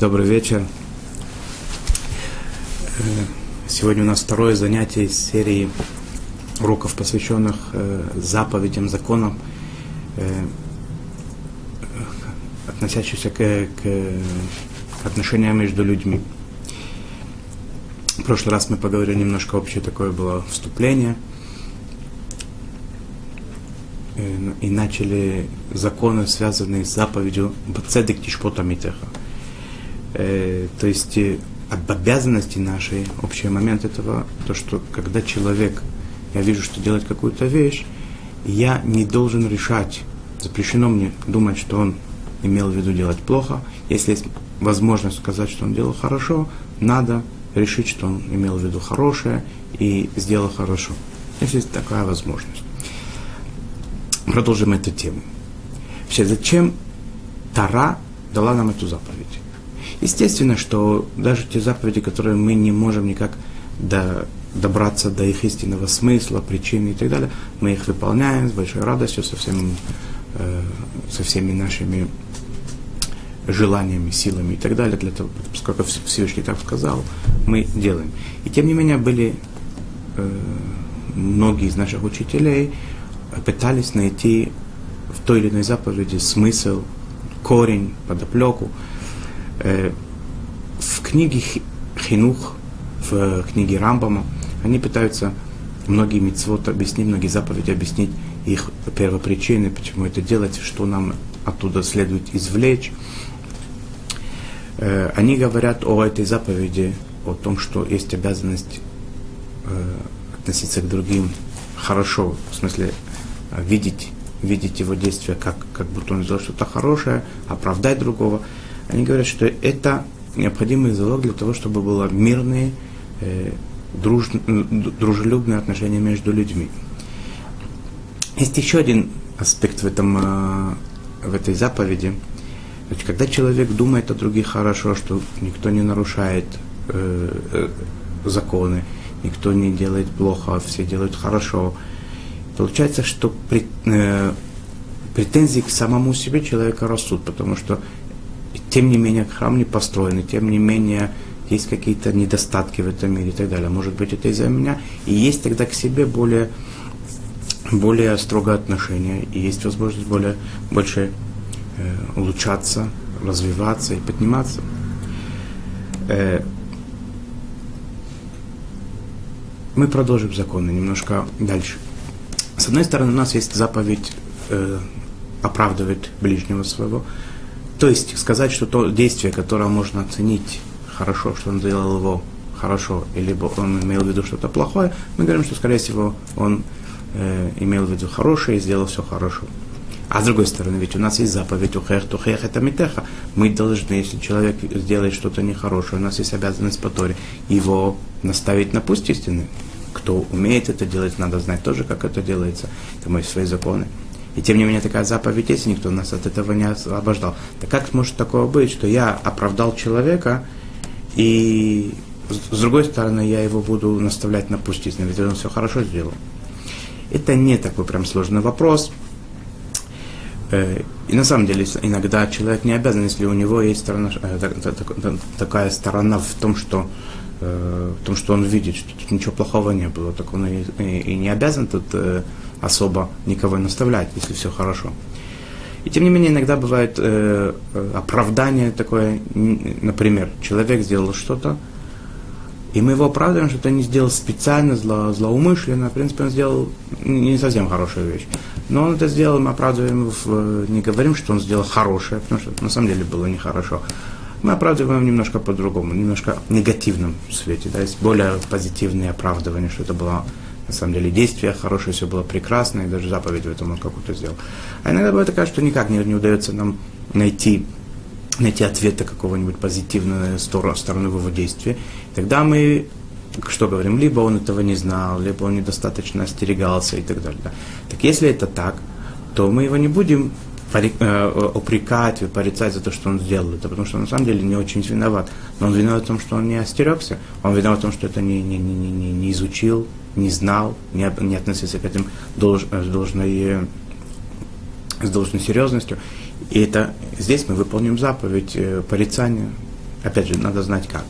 Добрый вечер. Э, сегодня у нас второе занятие из серии уроков, посвященных э, заповедям, законам, э, относящихся к, к отношениям между людьми. В прошлый раз мы поговорили немножко общее такое было вступление – и начали законы, связанные с заповедью «Бацедек тишпота митеха». Э, то есть э, об обязанности нашей, общий момент этого, то, что когда человек, я вижу, что делает какую-то вещь, я не должен решать, запрещено мне думать, что он имел в виду делать плохо. Если есть возможность сказать, что он делал хорошо, надо решить, что он имел в виду хорошее и сделал хорошо. Если есть такая возможность продолжим эту тему. Вообще, зачем Тара дала нам эту заповедь? Естественно, что даже те заповеди, которые мы не можем никак до, добраться до их истинного смысла, причины и так далее, мы их выполняем с большой радостью, со, всем, э, со всеми нашими желаниями, силами и так далее, для того, поскольку Всевышний так сказал, мы делаем. И тем не менее были э, многие из наших учителей, пытались найти в той или иной заповеди смысл, корень, подоплеку. Э, в книге Хинух, в книге Рамбама, они пытаются многие митцвот объяснить, многие заповеди объяснить их первопричины, почему это делать, что нам оттуда следует извлечь. Э, они говорят о этой заповеди, о том, что есть обязанность э, относиться к другим хорошо, в смысле видеть, видеть его действия, как, как будто он сделал что-то хорошее, оправдать другого. Они говорят, что это необходимый залог для того, чтобы было мирные, э, друж, дружелюбные отношения между людьми. Есть еще один аспект в, этом, э, в этой заповеди. Значит, когда человек думает о других хорошо, что никто не нарушает э, э, законы, никто не делает плохо, все делают хорошо, Получается, что э, претензии к самому себе человека растут, потому что тем не менее храм не построен, и тем не менее есть какие-то недостатки в этом мире и так далее. Может быть, это из-за меня. И есть тогда к себе более, более строгое отношение, и есть возможность более, больше э, улучшаться, развиваться и подниматься. Э, мы продолжим законы немножко дальше. С одной стороны, у нас есть заповедь э, оправдывать ближнего своего. То есть сказать, что то действие, которое можно оценить хорошо, что он сделал его хорошо, либо он имел в виду что-то плохое, мы говорим, что, скорее всего, он э, имел в виду хорошее и сделал все хорошо. А с другой стороны, ведь у нас есть заповедь ухех, тухех, это митеха. Мы должны, если человек сделает что-то нехорошее, у нас есть обязанность по Торе, его наставить на путь истины кто умеет это делать, надо знать тоже, как это делается. Это мои свои законы. И тем не менее такая заповедь есть, никто нас от этого не освобождал. Так как может такое быть, что я оправдал человека, и с другой стороны я его буду наставлять на путь истины, ведь он все хорошо сделал. Это не такой прям сложный вопрос. Э, и на самом деле иногда человек не обязан, если у него есть сторона, э, такая сторона в том, что э, в том, что он видит, что тут ничего плохого не было, так он и, и, не обязан тут особо никого наставлять, если все хорошо. И тем не менее, иногда бывает э, оправдание такое, например, человек сделал что-то, и мы его оправдываем, что это не сделал специально, зло, злоумышленно. В принципе, он сделал не совсем хорошую вещь. Но он это сделал, мы оправдываем, в, не говорим, что он сделал хорошее, потому что на самом деле было нехорошо мы оправдываем немножко по-другому, немножко негативном свете. Да, есть более позитивные оправдывания, что это было на самом деле действие хорошее, все было прекрасно, и даже заповедь в этом он какую-то сделал. А иногда бывает такая, что никак не, не удается нам найти, найти ответа какого-нибудь позитивной стороны, стороны в его действии. Тогда мы что говорим, либо он этого не знал, либо он недостаточно остерегался и так далее. Так если это так, то мы его не будем Э, упрекать и порицать за то, что он сделал это, потому что он на самом деле не очень виноват. Но он виноват в том, что он не остерегся, он виноват в том, что это не, не, не, не, не изучил, не знал, не, не относился к этим долж, с, должной, с должной серьезностью. И это здесь мы выполним заповедь э, порицания, Опять же, надо знать как.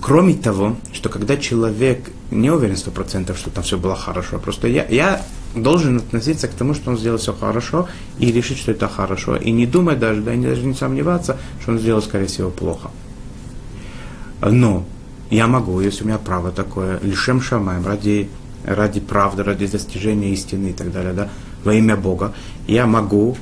Кроме того, что когда человек не уверен сто процентов, что там все было хорошо, просто я, я должен относиться к тому, что он сделал все хорошо, и решить, что это хорошо, и не думать даже, да, и даже не сомневаться, что он сделал, скорее всего, плохо. Но я могу, если у меня право такое, лишем шамаем, ради, ради правды, ради достижения истины и так далее, да, во имя Бога, я могу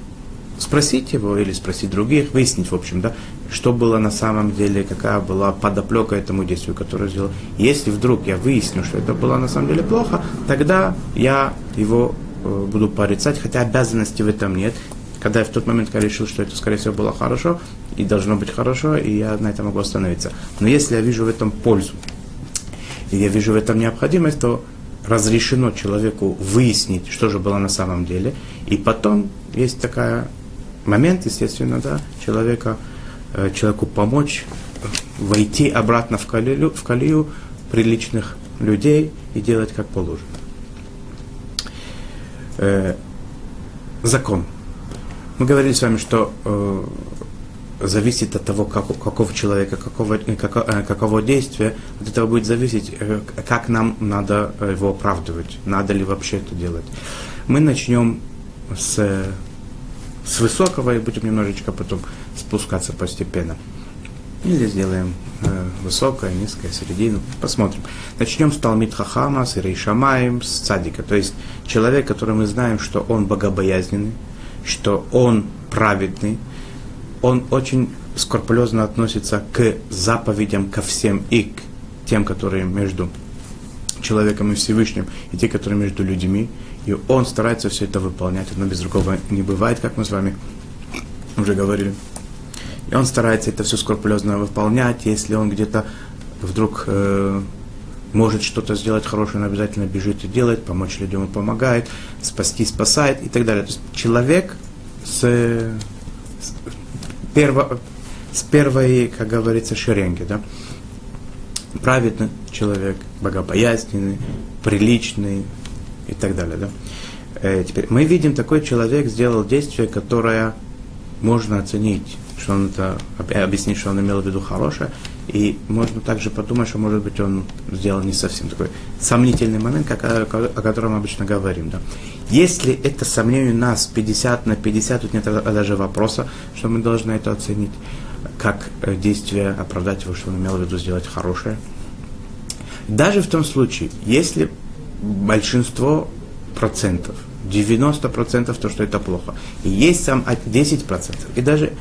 спросить его или спросить других, выяснить, в общем, да, что было на самом деле, какая была подоплека этому действию, которое сделал. Если вдруг я выясню, что это было на самом деле плохо, тогда я его э, буду порицать, хотя обязанности в этом нет. Когда я в тот момент я решил, что это, скорее всего, было хорошо, и должно быть хорошо, и я на этом могу остановиться. Но если я вижу в этом пользу, и я вижу в этом необходимость, то разрешено человеку выяснить, что же было на самом деле, и потом есть такая момент, естественно, да, человека, э, человеку помочь войти обратно в колею, в колею приличных людей и делать как положено. Э, закон. Мы говорили с вами, что э, зависит от того, как, какого человека, какого, какого, э, какого действия, от этого будет зависеть, э, как нам надо его оправдывать, надо ли вообще это делать. Мы начнем с с высокого и будем немножечко потом спускаться постепенно. Или сделаем э, высокое, низкое, середину. Посмотрим. Начнем с Талмит Хахама, с Ирейшамаем, с Цадика. То есть человек, который мы знаем, что он богобоязненный, что он праведный, он очень скрупулезно относится к заповедям, ко всем и к тем, которые между человеком и Всевышним, и те, которые между людьми. И он старается все это выполнять. Одно без другого не бывает, как мы с вами уже говорили. И он старается это все скрупулезно выполнять. Если он где-то вдруг э, может что-то сделать хорошее, он обязательно бежит и делает, помочь людям он помогает, спасти спасает и так далее. То есть человек с, с, перво, с первой, как говорится, шеренги, да, праведный человек, богобоязненный, приличный, и так далее. Да? Э, теперь мы видим, такой человек сделал действие, которое можно оценить, что он это, объяснить, что он имел в виду хорошее, и можно также подумать, что, может быть, он сделал не совсем такой сомнительный момент, как, о, о котором обычно говорим. Да. Если это сомнение у нас 50 на 50, тут нет даже вопроса, что мы должны это оценить, как э, действие оправдать его, что он имел в виду сделать хорошее. Даже в том случае, если большинство процентов, 90 процентов то, что это плохо. И есть сам 10 процентов, и даже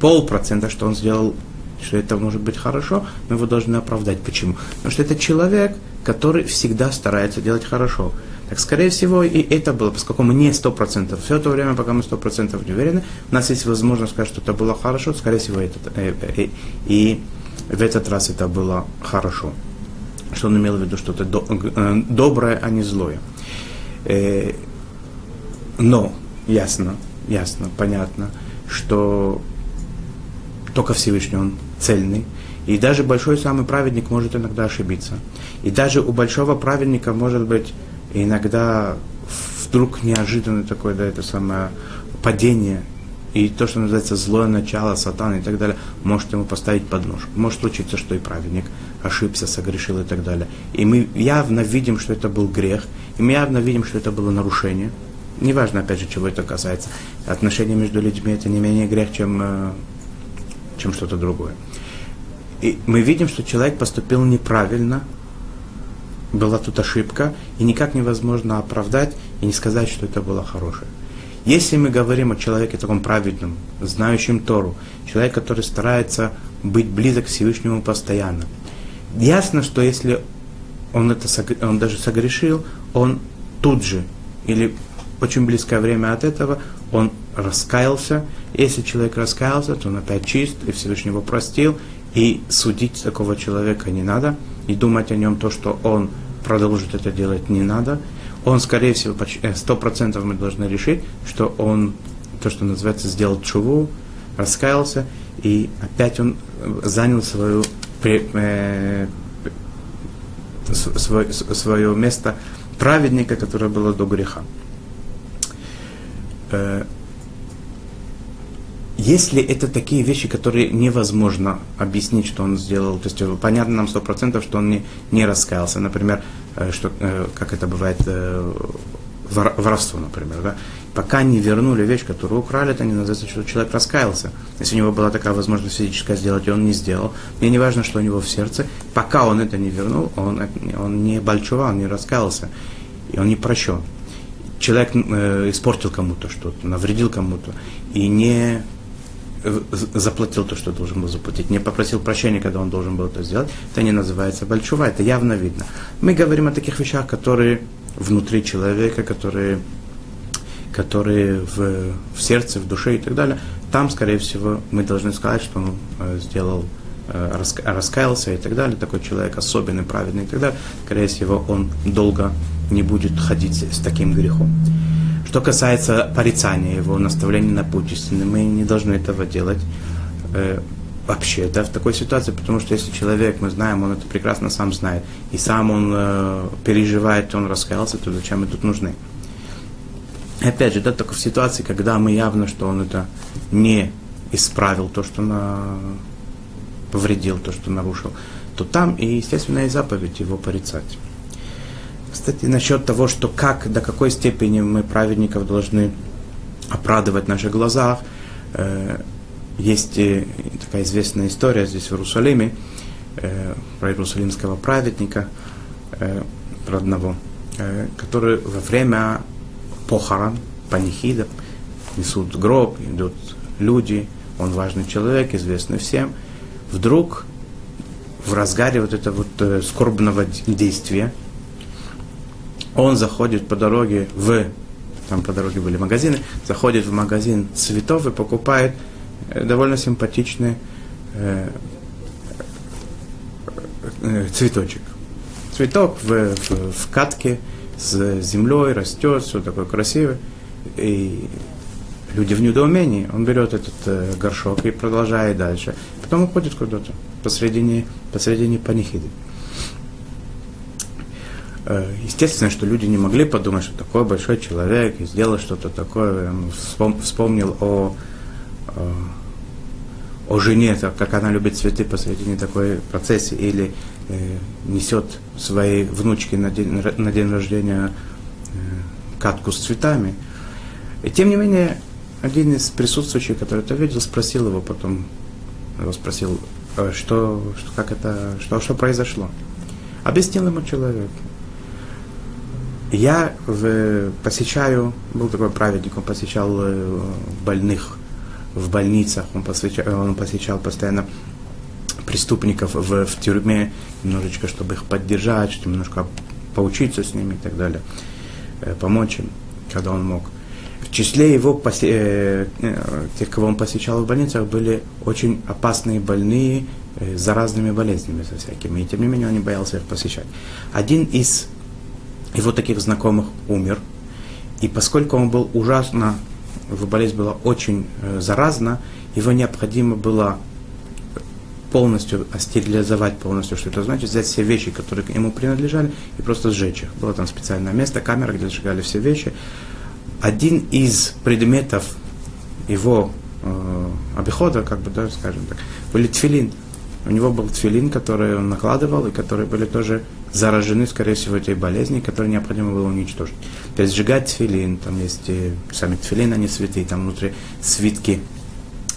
полпроцента, что он сделал, что это может быть хорошо, мы его должны оправдать. Почему? Потому что это человек, который всегда старается делать хорошо. Так, скорее всего, и это было, поскольку мы не 100%. Все то время, пока мы 100% не уверены, у нас есть возможность сказать, что это было хорошо, скорее всего, это, э, э, и в этот раз это было хорошо что он имел в виду что-то до, э, доброе, а не злое. Э, но ясно, ясно, понятно, что только Всевышний он цельный, и даже большой самый праведник может иногда ошибиться. И даже у большого праведника может быть иногда вдруг неожиданное такое, да, это самое падение, и то, что называется злое начало, сатана и так далее, может ему поставить подножку. Может случиться, что и праведник ошибся, согрешил и так далее. И мы явно видим, что это был грех, и мы явно видим, что это было нарушение. Неважно, опять же, чего это касается. Отношения между людьми это не менее грех, чем, э, чем что-то другое. И мы видим, что человек поступил неправильно, была тут ошибка, и никак невозможно оправдать и не сказать, что это было хорошее. Если мы говорим о человеке таком праведном, знающем Тору, человек, который старается быть близок к Всевышнему постоянно, ясно, что если он, это, он даже согрешил, он тут же, или очень близкое время от этого, он раскаялся. Если человек раскаялся, то он опять чист, и Всевышний его простил, и судить такого человека не надо, и думать о нем то, что он продолжит это делать, не надо – он, скорее всего, э, сто процентов мы должны решить, что он, то, что называется, сделал чуву, раскаялся, и опять он э, занял свою, э, свое, свое место праведника, которое было до греха. Э, Если это такие вещи, которые невозможно объяснить, что он сделал, то есть понятно нам сто процентов, что он не, не раскаялся. Например, э, что, э, как это бывает, э, воровство, например. Да? Пока не вернули вещь, которую украли, это не называется, что человек раскаялся. Если у него была такая возможность физическая сделать, и он не сделал. Мне не важно, что у него в сердце. Пока он это не вернул, он, он не большова, он не раскаялся. И он не прощен. Человек э, испортил кому-то что-то, навредил кому-то. И не заплатил то, что должен был заплатить, не попросил прощения, когда он должен был это сделать, это не называется большува, это явно видно. Мы говорим о таких вещах, которые внутри человека, которые, которые в, в сердце, в душе и так далее. Там, скорее всего, мы должны сказать, что он э, сделал, э, раскаялся и так далее, такой человек особенный, праведный и так далее. Скорее всего, он долго не будет ходить с таким грехом. Что касается порицания его, наставления на путь истины, мы не должны этого делать э, вообще, да, в такой ситуации, потому что если человек, мы знаем, он это прекрасно сам знает, и сам он э, переживает, он раскаялся, то зачем мы тут нужны? опять же, да, только в ситуации, когда мы явно, что он это не исправил, то, что на... повредил, то, что нарушил, то там и, естественно, и заповедь его порицать. Кстати, насчет того, что как, до какой степени мы праведников должны оправдывать в наших глазах, э, есть такая известная история здесь в Иерусалиме э, про иерусалимского праведника, э, про одного, э, который во время похорон, панихида, несут гроб, идут люди, он важный человек, известный всем, вдруг в разгаре вот этого вот скорбного действия, он заходит по дороге в, там по дороге были магазины, заходит в магазин цветов и покупает э, довольно симпатичный э, э, цветочек. Цветок в, в, в катке с землей растет, все такое красивое. И люди в недоумении. Он берет этот э, горшок и продолжает дальше. Потом уходит куда-то посредине, посредине панихиды. Э, естественно, что люди не могли подумать, что такой большой человек и сделал что-то такое. Вспомнил о, о, о жене, как она любит цветы посредине такой процессии, или э, несет своей внучке на день, на день рождения э, катку с цветами. И тем не менее, один из присутствующих, который это видел, спросил его потом, его спросил, «Э, что, что, как это, что, что произошло. Объяснил ему человек. Я в, посещаю, был такой праведник, он посещал э, больных в больницах, он посещал, он посещал постоянно преступников в, в тюрьме, немножечко, чтобы их поддержать, чтобы немножко поучиться с ними и так далее, э, помочь им, когда он мог. В числе его, э, тех, кого он посещал в больницах, были очень опасные больные заразными болезнями со всякими, и тем не менее он не боялся их посещать. Один из его таких знакомых умер. И поскольку он был ужасно, его болезнь была очень э, заразна, его необходимо было полностью стерилизовать полностью, что это значит, взять все вещи, которые ему принадлежали, и просто сжечь их. Было там специальное место, камера, где сжигали все вещи. Один из предметов его э, обихода, как бы, да, скажем так, были тфилин. У него был тфилин, который он накладывал, и которые были тоже заражены, скорее всего, этой болезнью, которую необходимо было уничтожить. То есть сжигать тфилин, там есть э, сами тфилин, они святые, там внутри свитки,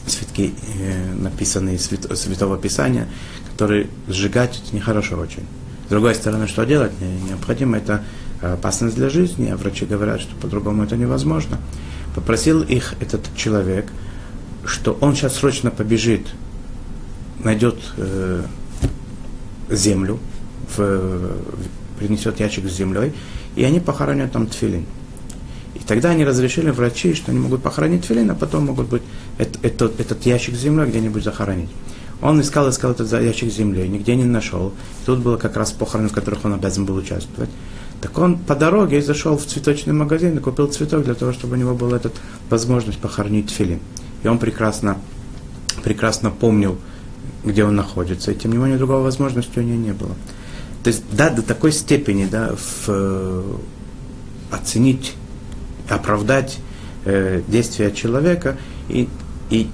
свитки э, написанные свят, Святого Писания, которые сжигать это нехорошо очень. С другой стороны, что делать? Необходимо это опасность для жизни, а врачи говорят, что по-другому это невозможно. Попросил их этот человек, что он сейчас срочно побежит, найдет э, землю, в, принесет ящик с землей, и они похоронят там тфилин. И тогда они разрешили врачи, что они могут похоронить тфилин, а потом могут быть этот, этот, этот ящик с землей где-нибудь захоронить. Он искал, искал этот ящик с землей, нигде не нашел. Тут было как раз похороны, в которых он обязан был участвовать. Так он по дороге зашел в цветочный магазин и купил цветок для того, чтобы у него была эта возможность похоронить филин. И он прекрасно, прекрасно помнил, где он находится. И тем не менее другой возможности у него не было. То есть, да, до такой степени, да, в, э, оценить, оправдать э, действия человека и, и,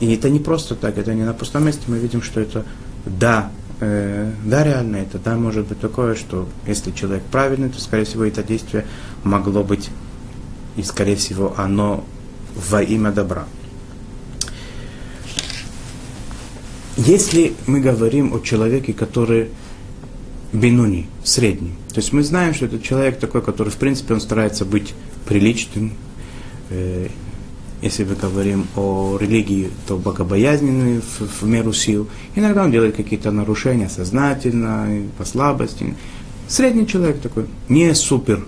И это не просто так, это не на пустом месте. Мы видим, что это да, э, да, реально это, да, может быть такое, что если человек правильный, то, скорее всего, это действие могло быть, и, скорее всего, оно во имя добра. Если мы говорим о человеке, который бинуни, средний, то есть мы знаем, что это человек такой, который, в принципе, он старается быть приличным, э, если мы говорим о религии, то богобоязненный в, в меру сил. Иногда он делает какие-то нарушения сознательно, по слабости. Средний человек такой, не супер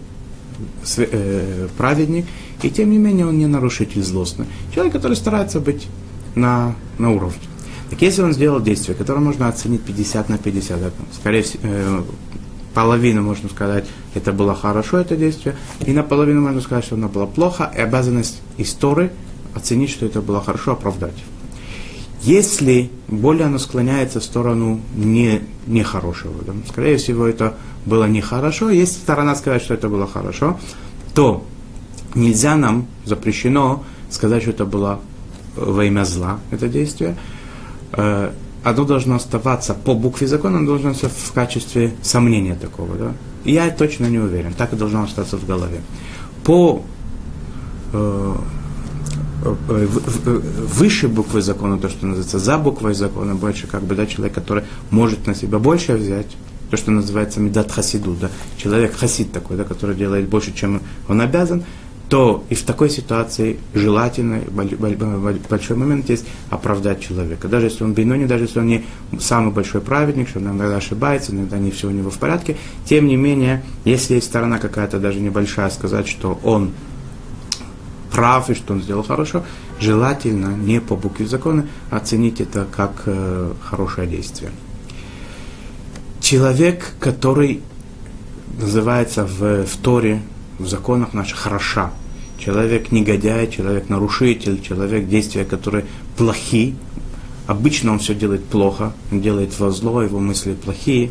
э, праведник, и тем не менее он не нарушитель злостный. Человек, который старается быть на, на уровне. Так если он сделал действие, которое можно оценить 50 на 50, это, скорее всего, э, половину, можно сказать, это было хорошо, это действие, и наполовину можно сказать, что оно было плохо, и обязанность истории оценить, что это было хорошо, оправдать. Если более оно склоняется в сторону не, нехорошего, да, скорее всего, это было нехорошо, если сторона сказать, что это было хорошо, то нельзя нам, запрещено сказать, что это было во имя зла, это действие, оно должно оставаться по букве закона, оно должно оставаться в качестве сомнения такого. Да? я точно не уверен, так и должно остаться в голове. По э, э, э выше буквы закона, то, что называется за буквой закона, больше как бы, да, человек, который может на себя больше взять, то, что называется медат хасиду, да, человек хасид такой, да, который делает больше, чем он обязан, то и в такой ситуации желательно, большой момент есть оправдать человека. Даже если он бейнони, даже если он не самый большой праведник, что он иногда ошибается, иногда не все у него в порядке, тем не менее, если есть сторона какая-то даже небольшая, сказать, что он прав и что он сделал хорошо, желательно не по букве закона оценить это как э, хорошее действие. Человек, который называется в, в Торе, в законах наших хороша, человек негодяй, человек нарушитель, человек действия, которые плохи. Обычно он все делает плохо, делает во зло, его мысли плохие.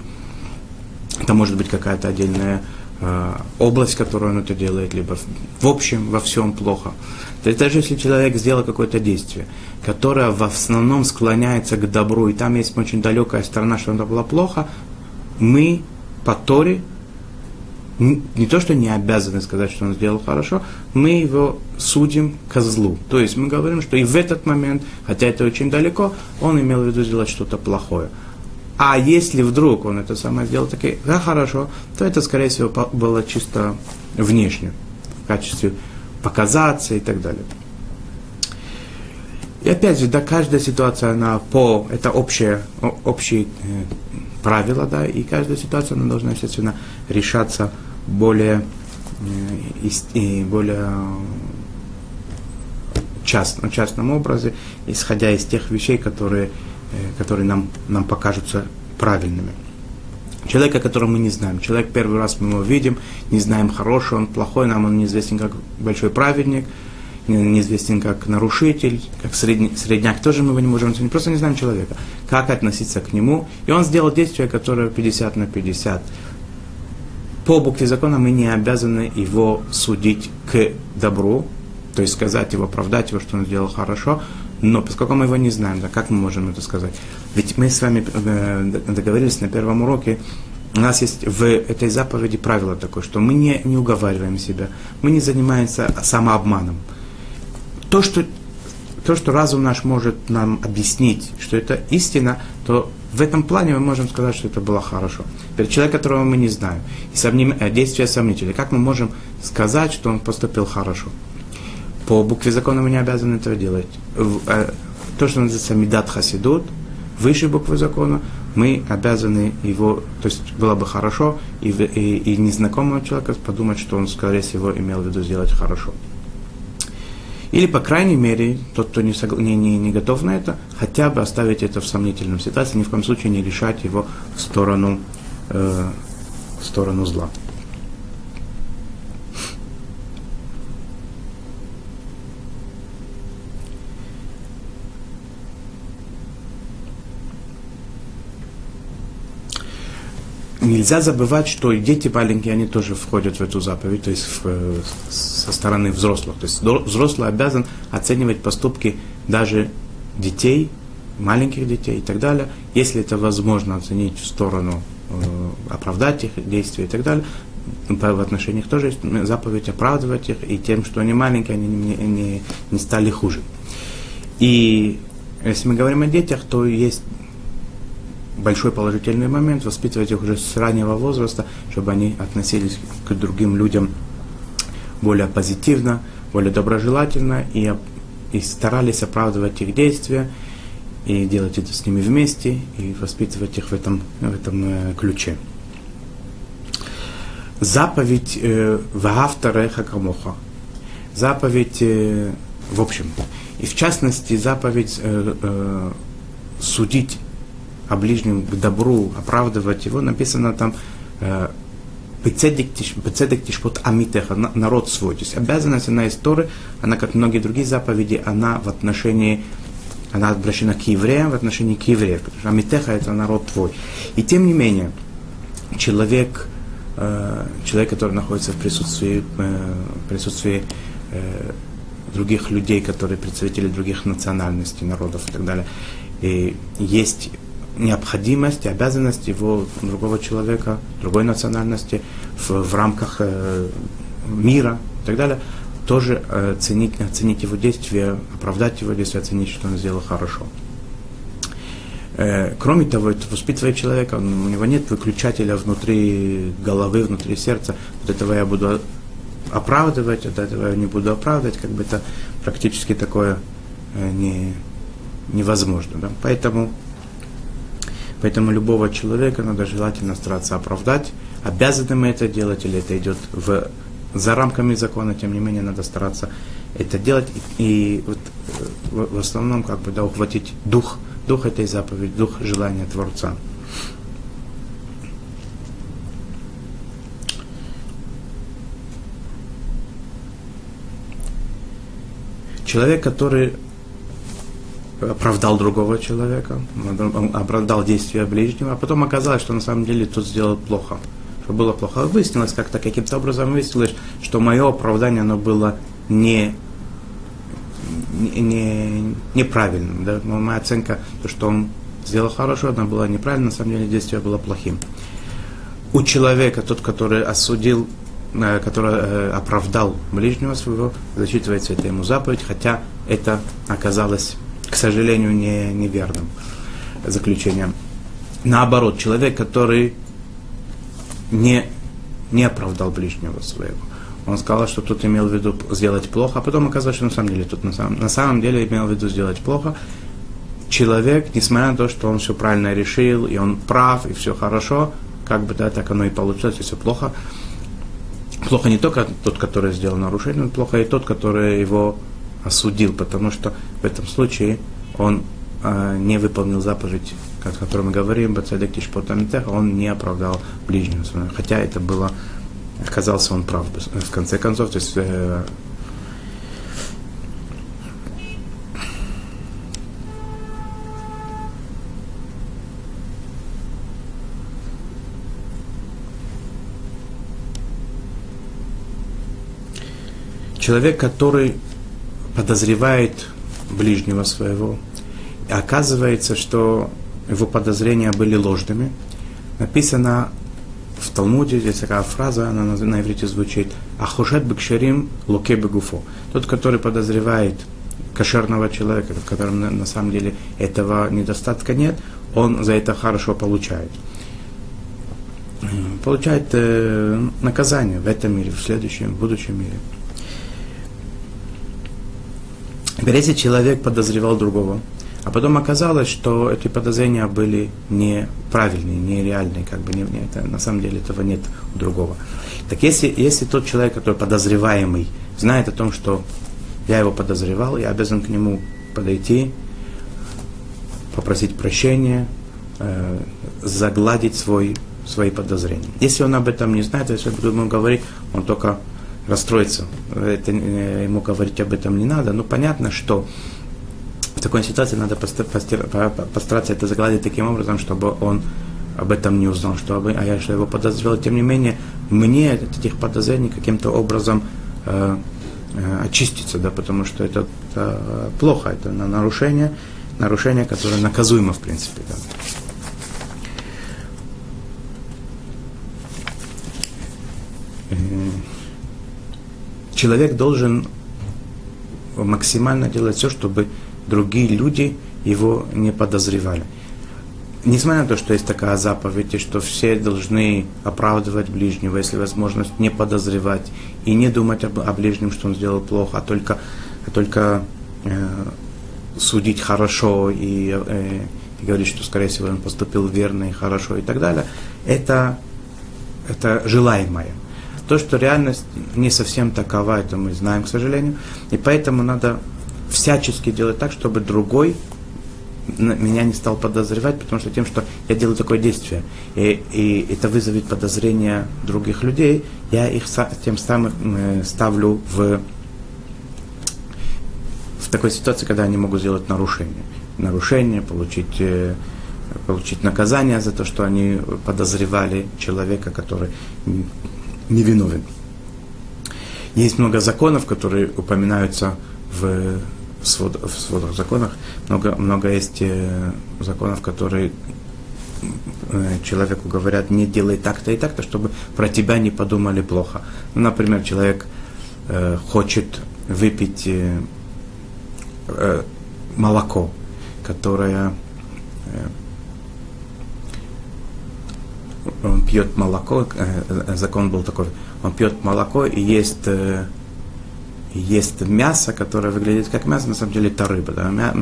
Это может быть какая-то отдельная э, область, которую он это делает, либо в общем во всем плохо. То есть даже если человек сделал какое-то действие, которое в основном склоняется к добру, и там есть очень далекая сторона, что это было плохо, мы по Торе не то, что не обязаны сказать, что он сделал хорошо, мы его судим козлу. То есть мы говорим, что и в этот момент, хотя это очень далеко, он имел в виду сделать что-то плохое. А если вдруг он это самое сделал таки, да, хорошо, то это, скорее всего, было чисто внешне, в качестве показаться и так далее. И опять же, да, каждая ситуация, она по, это общее, общие э, правила, да, и каждая ситуация, она должна, естественно, решаться более, э, и более частном, частном образе, исходя из тех вещей, которые, э, которые нам, нам покажутся правильными. Человека, которого мы не знаем. Человек первый раз мы его видим, не знаем, хороший он, плохой, нам он неизвестен как большой праведник, неизвестен как нарушитель, как средний, средняк, тоже мы его не можем оценить, просто не знаем человека. Как относиться к нему. И он сделал действие, которое 50 на 50 по букве закона мы не обязаны его судить к добру, то есть сказать его, оправдать его, что он сделал хорошо, но поскольку мы его не знаем, да, как мы можем это сказать? Ведь мы с вами э, договорились на первом уроке, у нас есть в этой заповеди правило такое, что мы не, не уговариваем себя, мы не занимаемся самообманом. То что, то, что разум наш может нам объяснить, что это истина, то в этом плане мы можем сказать, что это было хорошо. Перед человеком, которого мы не знаем, и сомним, э, действия сомнительные, как мы можем сказать, что он поступил хорошо? По букве закона мы не обязаны этого делать. Э, то, что называется медат хасидут, выше буквы закона, мы обязаны его, то есть было бы хорошо, и, и, и незнакомого человека подумать, что он, скорее всего, имел в виду сделать хорошо. Или, по крайней мере, тот, кто не, согла- не, не, не готов на это, хотя бы оставить это в сомнительном ситуации, ни в коем случае не решать его в сторону, э, в сторону зла. Нельзя забывать, что и дети маленькие, они тоже входят в эту заповедь, то есть в, э, со стороны взрослых. То есть взрослый обязан оценивать поступки даже детей, маленьких детей и так далее. Если это возможно оценить в сторону, э, оправдать их действия и так далее, в отношениях тоже есть заповедь оправдывать их, и тем, что они маленькие, они не, не, не стали хуже. И если мы говорим о детях, то есть большой положительный момент воспитывать их уже с раннего возраста, чтобы они относились к другим людям более позитивно, более доброжелательно и, и старались оправдывать их действия и делать это с ними вместе и воспитывать их в этом, в этом э, ключе. Заповедь э, Ваавтареха Камоха. Заповедь э, в общем. И в частности заповедь э, э, судить о ближнем к добру, оправдывать его, написано там э, Бецедек тишпот амитеха, народ свой. То есть обязанность она из Торы, она, как многие другие заповеди, она в отношении, она обращена к евреям, в отношении к евреям. Потому что амитеха это народ твой. И тем не менее, человек, э, человек, который находится в присутствии, э, присутствии э, других людей, которые представители других национальностей, народов и так далее, и есть необходимость и обязанность его другого человека, другой национальности в, в рамках э, мира и так далее, тоже э, ценить, оценить его действия, оправдать его действия, оценить, что он сделал хорошо. Э, кроме того, это воспитывает человека, у него нет выключателя внутри головы, внутри сердца. Вот этого я буду оправдывать, от этого я не буду оправдывать, как бы это практически такое э, не, невозможно. Да? Поэтому Поэтому любого человека надо желательно стараться оправдать. Обязаны мы это делать, или это идет в, за рамками закона, тем не менее надо стараться это делать. И, и вот, э, в, в основном как бы да, ухватить дух, дух этой заповеди, дух желания Творца. Человек, который оправдал другого человека, оправдал действия ближнего, а потом оказалось, что на самом деле тот сделал плохо, что было плохо. Выяснилось как-то, каким-то образом выяснилось, что мое оправдание, оно было не, не, не, неправильным. Да? Моя оценка, то, что он сделал хорошо, она была неправильной, на самом деле действие было плохим. У человека, тот, который осудил, э, который э, оправдал ближнего своего, зачитывается это ему заповедь, хотя это оказалось к сожалению, не, неверным заключением. Наоборот, человек, который не, не оправдал ближнего своего. Он сказал, что тут имел в виду сделать плохо, а потом оказалось, что на самом деле тут на самом, на самом деле имел в виду сделать плохо. Человек, несмотря на то, что он все правильно решил, и он прав, и все хорошо, как бы да, так оно и получилось, и все плохо. Плохо не только тот, который сделал нарушение, но плохо и тот, который его осудил, потому что в этом случае он э, не выполнил заповедь, о которой мы говорим, Бацадек он не оправдал ближнего своего. Хотя это было, оказался он прав в конце концов. То есть, э, человек, который подозревает ближнего своего, и оказывается, что его подозрения были ложными. Написано в Талмуде, здесь такая фраза, она на, иврите звучит «Ахушет бекшерим луке бегуфо». Тот, который подозревает кошерного человека, в котором на, самом деле этого недостатка нет, он за это хорошо получает. Получает э, наказание в этом мире, в следующем, в будущем мире. Если человек подозревал другого, а потом оказалось, что эти подозрения были неправильные, нереальные, как бы не, не, это, на самом деле этого нет у другого. Так если, если тот человек, который подозреваемый, знает о том, что я его подозревал, я обязан к нему подойти, попросить прощения, э, загладить свой, свои подозрения. Если он об этом не знает, если я буду ему говорить, он только расстроиться. Это, э, ему говорить об этом не надо. Но понятно, что в такой ситуации надо постараться это загладить таким образом, чтобы он об этом не узнал, чтобы, а я что его подозревал. Тем не менее, мне от этих подозрений каким-то образом э, э, очиститься, да, потому что это, это плохо, это на нарушение. нарушение, которое наказуемо, в принципе. Да. Человек должен максимально делать все, чтобы другие люди его не подозревали несмотря на то, что есть такая заповедь, и что все должны оправдывать ближнего, если возможность не подозревать и не думать об, о ближнем, что он сделал плохо, а только, а только э, судить хорошо и, э, и говорить, что, скорее всего, он поступил верно и хорошо и так далее, это, это желаемое. То, что реальность не совсем такова, это мы знаем, к сожалению, и поэтому надо всячески делать так, чтобы другой меня не стал подозревать, потому что тем, что я делаю такое действие, и, и это вызовет подозрения других людей, я их тем самым э, ставлю в, в такой ситуации, когда они могут сделать нарушение. Нарушение, получить, э, получить наказание за то, что они подозревали человека, который невиновен. Есть много законов, которые упоминаются в свод, в сводах законах много, много есть э, законов, которые э, человеку говорят, не делай так-то и так-то, чтобы про тебя не подумали плохо. Ну, например, человек э, хочет выпить э, э, молоко, которое он пьет молоко, э, э закон был такой, он пьет молоко и есть э, есть мясо, которое выглядит как мясо, на самом деле это рыба. Да?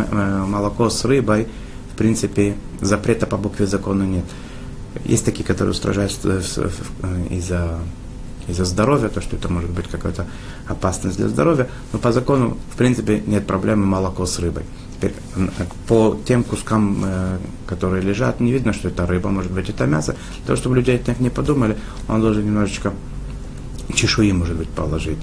Молоко с рыбой, в принципе, запрета по букве закона нет. Есть такие, которые устражают из-за из-за здоровья, то, что это может быть какая-то опасность для здоровья, но по закону, в принципе, нет проблемы молоко с рыбой. Теперь, по тем кускам, э, которые лежат, не видно, что это рыба, может быть, это мясо. Для того, чтобы люди так не подумали, он должен немножечко чешуи, может быть, положить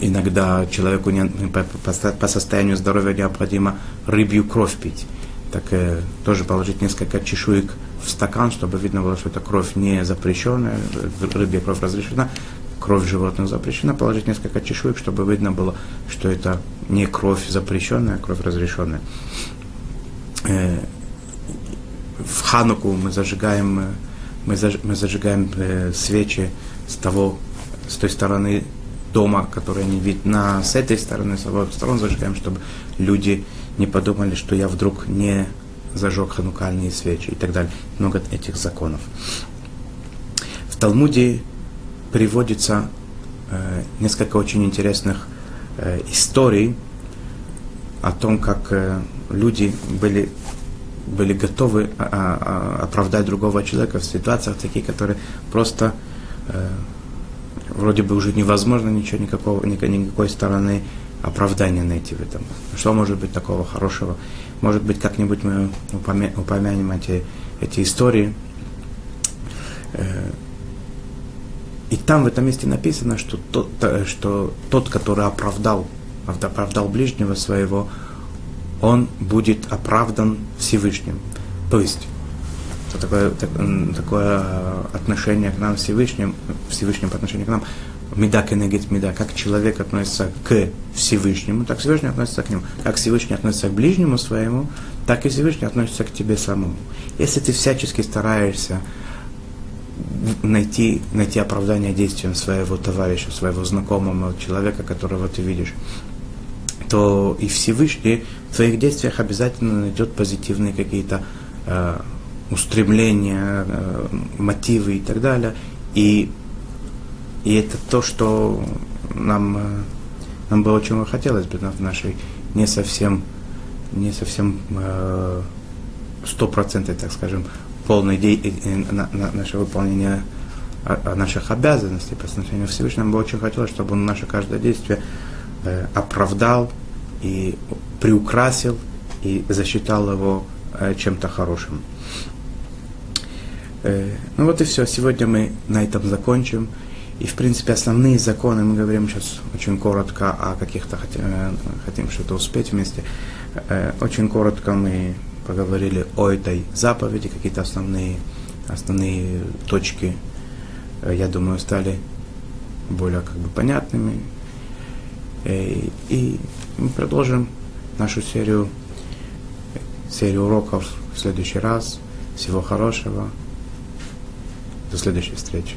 иногда человеку не, по, состоянию здоровья необходимо рыбью кровь пить. Так э, тоже положить несколько чешуек в стакан, чтобы видно было, что это кровь не запрещенная, рыбья кровь разрешена, кровь животных запрещена, положить несколько чешуек, чтобы видно было, что это не кровь запрещенная, а кровь разрешенная. Э, в Хануку мы зажигаем, э, мы, заж, мы зажигаем э, свечи с того, с той стороны дома, которые не видно с этой стороны, с обоих сторон зажигаем, чтобы люди не подумали, что я вдруг не зажег ханукальные свечи и так далее. Много этих законов. В Талмуде приводится э, несколько очень интересных э, историй о том, как э, люди были, были готовы а, а, а оправдать другого человека в ситуациях таких, которые просто э, вроде бы уже невозможно ничего, никакого, никакой стороны оправдания найти в этом. Что может быть такого хорошего? Может быть, как-нибудь мы упомянем эти, эти истории. Э, и там в этом месте написано, что тот, что тот который оправдал, оправдал ближнего своего, он будет оправдан Всевышним. То есть такое, так, такое отношение к нам Всевышним, Всевышним по отношению к нам, меда кенегет меда, как человек относится к Всевышнему, так Всевышний относится к нему. Как Всевышний относится к ближнему своему, так и Всевышний относится к тебе самому. Если ты всячески стараешься найти, найти оправдание действиям своего товарища, своего знакомого, человека, которого ты видишь, то и Всевышний в твоих действиях обязательно найдет позитивные какие-то э, устремления, э, мотивы и так далее. И, и это то, что нам, э, нам бы очень хотелось бы в нашей не совсем, не совсем э, стопроцентной, так скажем, полной де- на, на наше выполнение наших обязанностей по отношению к Всевышнему, бы очень хотелось, чтобы он наше каждое действие э, оправдал и приукрасил и засчитал его э, чем-то хорошим. Э, ну вот и все. Сегодня мы на этом закончим. И, в принципе, основные законы, мы говорим сейчас очень коротко о каких-то хотим, э, хотим что-то успеть вместе. Э, очень коротко мы поговорили о этой заповеди, какие-то основные, основные точки, я думаю, стали более как бы понятными. Э, И мы продолжим нашу серию, серию уроков в следующий раз. Всего хорошего. До следующей встречи.